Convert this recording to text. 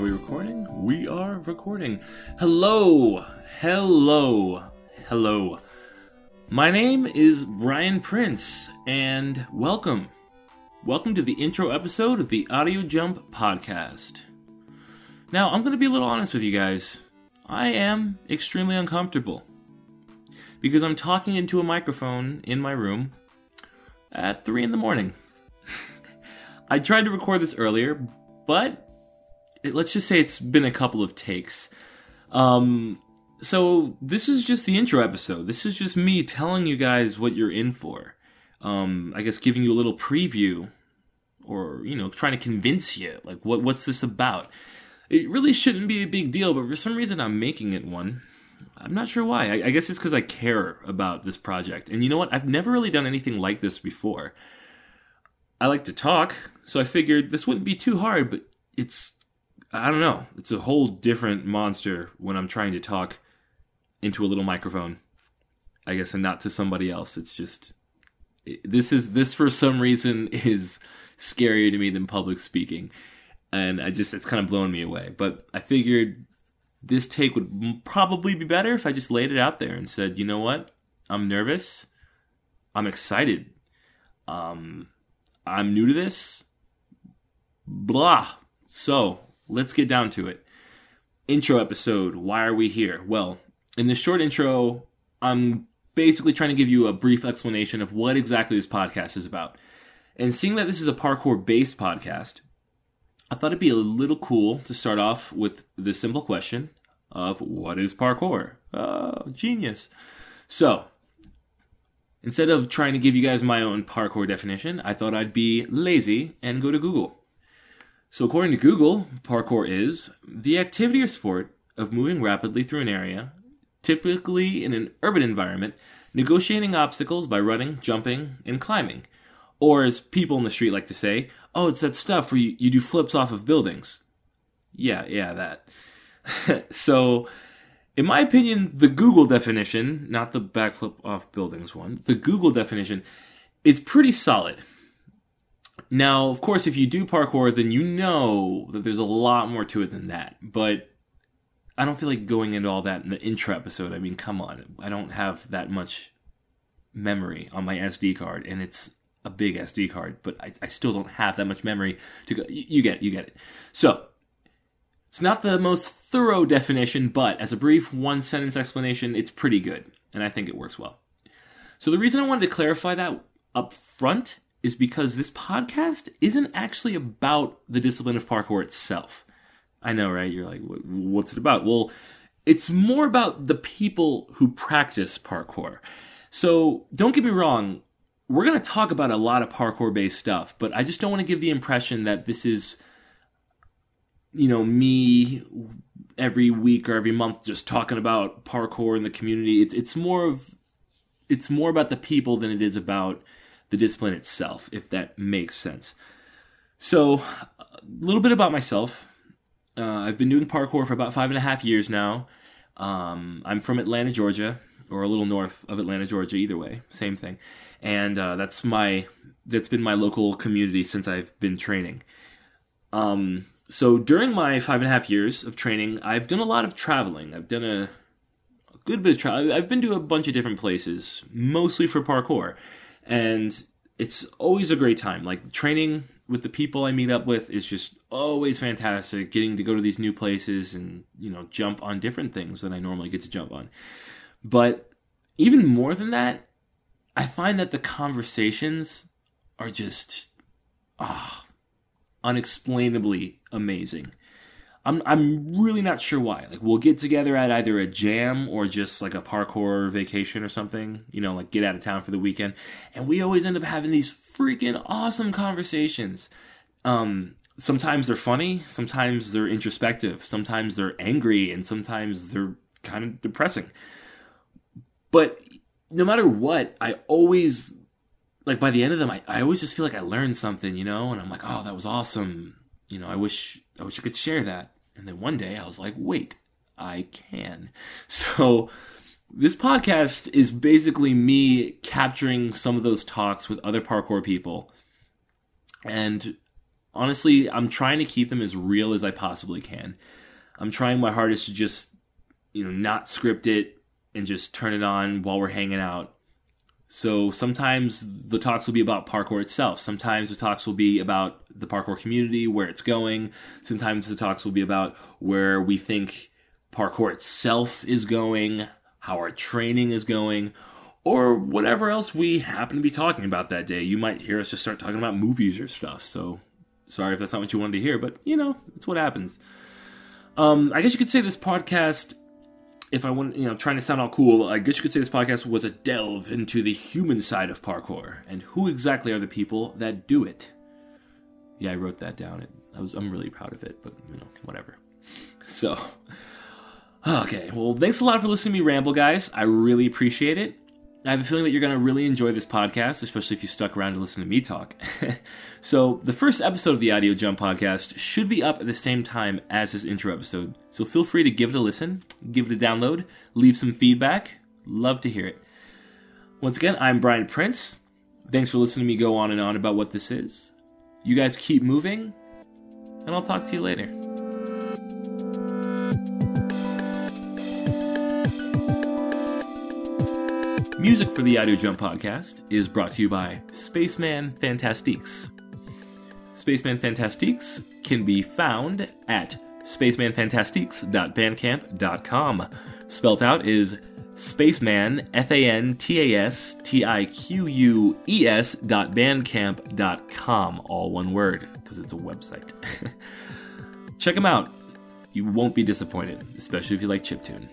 Are we recording? We are recording. Hello, hello, hello. My name is Brian Prince, and welcome. Welcome to the intro episode of the Audio Jump podcast. Now, I'm going to be a little honest with you guys. I am extremely uncomfortable because I'm talking into a microphone in my room at 3 in the morning. I tried to record this earlier, but it, let's just say it's been a couple of takes. Um, so this is just the intro episode. This is just me telling you guys what you're in for. Um, I guess giving you a little preview, or you know, trying to convince you like what what's this about. It really shouldn't be a big deal, but for some reason I'm making it one. I'm not sure why. I, I guess it's because I care about this project. And you know what? I've never really done anything like this before. I like to talk, so I figured this wouldn't be too hard, but it's I don't know. It's a whole different monster when I'm trying to talk into a little microphone. I guess and not to somebody else. It's just this is this for some reason is scarier to me than public speaking. And I just it's kind of blown me away. But I figured this take would probably be better if I just laid it out there and said, "You know what? I'm nervous. I'm excited. Um I'm new to this. Blah. So let's get down to it. Intro episode. Why are we here? Well, in this short intro, I'm basically trying to give you a brief explanation of what exactly this podcast is about. And seeing that this is a parkour based podcast, I thought it'd be a little cool to start off with the simple question of what is parkour? Oh, genius. So, Instead of trying to give you guys my own parkour definition, I thought I'd be lazy and go to Google. So, according to Google, parkour is the activity or sport of moving rapidly through an area, typically in an urban environment, negotiating obstacles by running, jumping, and climbing. Or, as people in the street like to say, oh, it's that stuff where you, you do flips off of buildings. Yeah, yeah, that. so, in my opinion, the Google definition, not the backflip off buildings one, the Google definition is pretty solid. Now, of course, if you do parkour, then you know that there's a lot more to it than that. But I don't feel like going into all that in the intro episode. I mean, come on. I don't have that much memory on my SD card, and it's a big SD card, but I, I still don't have that much memory to go. You, you get it, you get it. So, it's not the most thorough definition, but as a brief one sentence explanation, it's pretty good, and I think it works well. So, the reason I wanted to clarify that up front is because this podcast isn't actually about the discipline of parkour itself. I know, right? You're like, what's it about? Well, it's more about the people who practice parkour. So, don't get me wrong, we're going to talk about a lot of parkour based stuff, but I just don't want to give the impression that this is you know, me every week or every month just talking about parkour in the community. It's it's more of it's more about the people than it is about the discipline itself, if that makes sense. So, a little bit about myself. Uh, I've been doing parkour for about five and a half years now. Um, I'm from Atlanta, Georgia, or a little north of Atlanta, Georgia. Either way, same thing. And uh, that's my that's been my local community since I've been training. Um, so during my five and a half years of training, I've done a lot of traveling. I've done a, a good bit of travel. I've been to a bunch of different places, mostly for parkour, and it's always a great time. Like training with the people I meet up with is just always fantastic. Getting to go to these new places and you know jump on different things that I normally get to jump on. But even more than that, I find that the conversations are just ah. Oh, unexplainably amazing. I'm I'm really not sure why. Like we'll get together at either a jam or just like a parkour vacation or something, you know, like get out of town for the weekend, and we always end up having these freaking awesome conversations. Um sometimes they're funny, sometimes they're introspective, sometimes they're angry, and sometimes they're kind of depressing. But no matter what, I always like by the end of them, I, I always just feel like I learned something, you know, and I'm like, oh, that was awesome. You know, I wish I wish I could share that. And then one day I was like, wait, I can. So this podcast is basically me capturing some of those talks with other parkour people and honestly, I'm trying to keep them as real as I possibly can. I'm trying my hardest to just, you know, not script it and just turn it on while we're hanging out. So sometimes the talks will be about parkour itself. Sometimes the talks will be about the parkour community, where it's going. Sometimes the talks will be about where we think parkour itself is going, how our training is going, or whatever else we happen to be talking about that day. You might hear us just start talking about movies or stuff. So sorry if that's not what you wanted to hear, but you know, it's what happens. Um, I guess you could say this podcast if I want, you know, trying to sound all cool, I guess you could say this podcast was a delve into the human side of parkour and who exactly are the people that do it. Yeah, I wrote that down. It, I was, I'm really proud of it, but you know, whatever. So, okay, well, thanks a lot for listening to me ramble, guys. I really appreciate it. I have a feeling that you're going to really enjoy this podcast, especially if you stuck around to listen to me talk. so, the first episode of the Audio Jump podcast should be up at the same time as this intro episode. So, feel free to give it a listen, give it a download, leave some feedback. Love to hear it. Once again, I'm Brian Prince. Thanks for listening to me go on and on about what this is. You guys keep moving, and I'll talk to you later. Music for the Audio Jump podcast is brought to you by Spaceman Fantastiques. Spaceman Fantastiques can be found at spacemanfantastiques.bandcamp.com. Spelt out is Spaceman, F A N T A S T I Q U E S dot bandcamp.com. All one word, because it's a website. Check them out. You won't be disappointed, especially if you like chiptune.